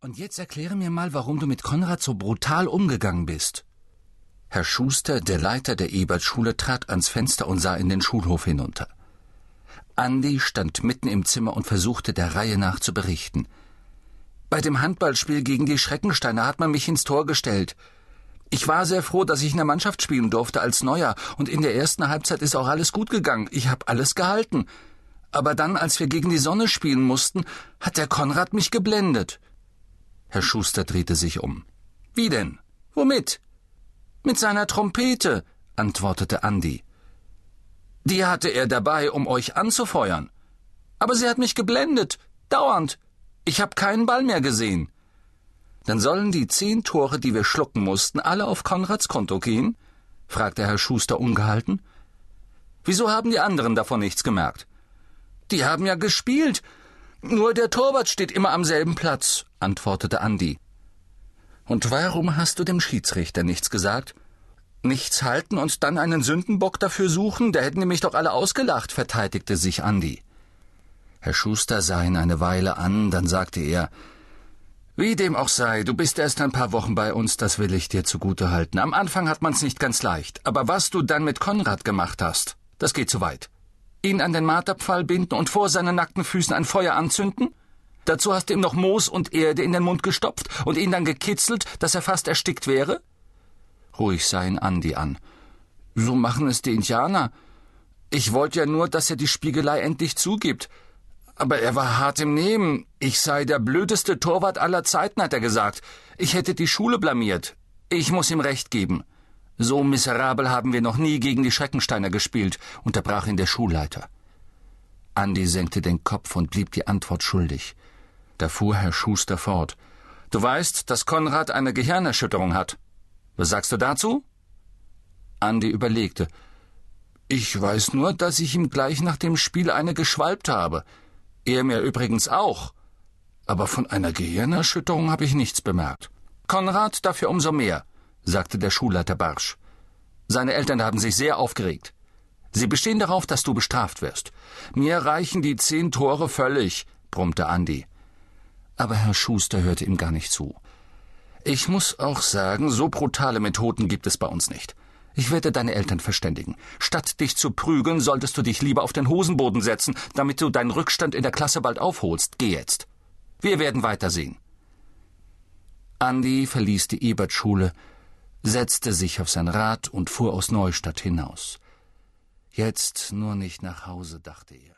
Und jetzt erkläre mir mal, warum du mit Konrad so brutal umgegangen bist. Herr Schuster, der Leiter der Ebertschule, trat ans Fenster und sah in den Schulhof hinunter. Andi stand mitten im Zimmer und versuchte der Reihe nach zu berichten. Bei dem Handballspiel gegen die Schreckensteiner hat man mich ins Tor gestellt. Ich war sehr froh, dass ich in der Mannschaft spielen durfte als Neuer, und in der ersten Halbzeit ist auch alles gut gegangen. Ich habe alles gehalten. Aber dann, als wir gegen die Sonne spielen mussten, hat der Konrad mich geblendet. Herr Schuster drehte sich um. Wie denn? Womit? Mit seiner Trompete, antwortete Andi. Die hatte er dabei, um euch anzufeuern. Aber sie hat mich geblendet. Dauernd. Ich habe keinen Ball mehr gesehen. Dann sollen die zehn Tore, die wir schlucken mussten, alle auf Konrads Konto gehen? fragte Herr Schuster ungehalten. Wieso haben die anderen davon nichts gemerkt? Die haben ja gespielt. Nur der Torwart steht immer am selben Platz, antwortete Andi. Und warum hast du dem Schiedsrichter nichts gesagt? Nichts halten und dann einen Sündenbock dafür suchen? Der hätten nämlich doch alle ausgelacht, verteidigte sich Andi. Herr Schuster sah ihn eine Weile an, dann sagte er Wie dem auch sei, du bist erst ein paar Wochen bei uns, das will ich dir zugute halten. Am Anfang hat man's nicht ganz leicht, aber was du dann mit Konrad gemacht hast, das geht zu weit ihn an den Marterpfahl binden und vor seinen nackten Füßen ein Feuer anzünden? Dazu hast du ihm noch Moos und Erde in den Mund gestopft und ihn dann gekitzelt, dass er fast erstickt wäre? Ruhig sah ihn Andi an. So machen es die Indianer. Ich wollte ja nur, dass er die Spiegelei endlich zugibt. Aber er war hart im Nehmen. Ich sei der blödeste Torwart aller Zeiten, hat er gesagt. Ich hätte die Schule blamiert. Ich muss ihm recht geben. So miserabel haben wir noch nie gegen die Schreckensteiner gespielt, unterbrach ihn der Schulleiter. Andi senkte den Kopf und blieb die Antwort schuldig. Da fuhr Herr Schuster fort. Du weißt, dass Konrad eine Gehirnerschütterung hat. Was sagst du dazu? Andi überlegte. Ich weiß nur, dass ich ihm gleich nach dem Spiel eine geschwalbt habe. Er mir übrigens auch. Aber von einer Gehirnerschütterung habe ich nichts bemerkt. Konrad dafür umso mehr sagte der Schulleiter barsch. Seine Eltern haben sich sehr aufgeregt. Sie bestehen darauf, dass du bestraft wirst. Mir reichen die zehn Tore völlig, brummte Andi. Aber Herr Schuster hörte ihm gar nicht zu. Ich muss auch sagen, so brutale Methoden gibt es bei uns nicht. Ich werde deine Eltern verständigen. Statt dich zu prügeln, solltest du dich lieber auf den Hosenboden setzen, damit du deinen Rückstand in der Klasse bald aufholst. Geh jetzt. Wir werden weitersehen. Andi verließ die Ebertschule, setzte sich auf sein Rad und fuhr aus Neustadt hinaus. Jetzt nur nicht nach Hause, dachte er.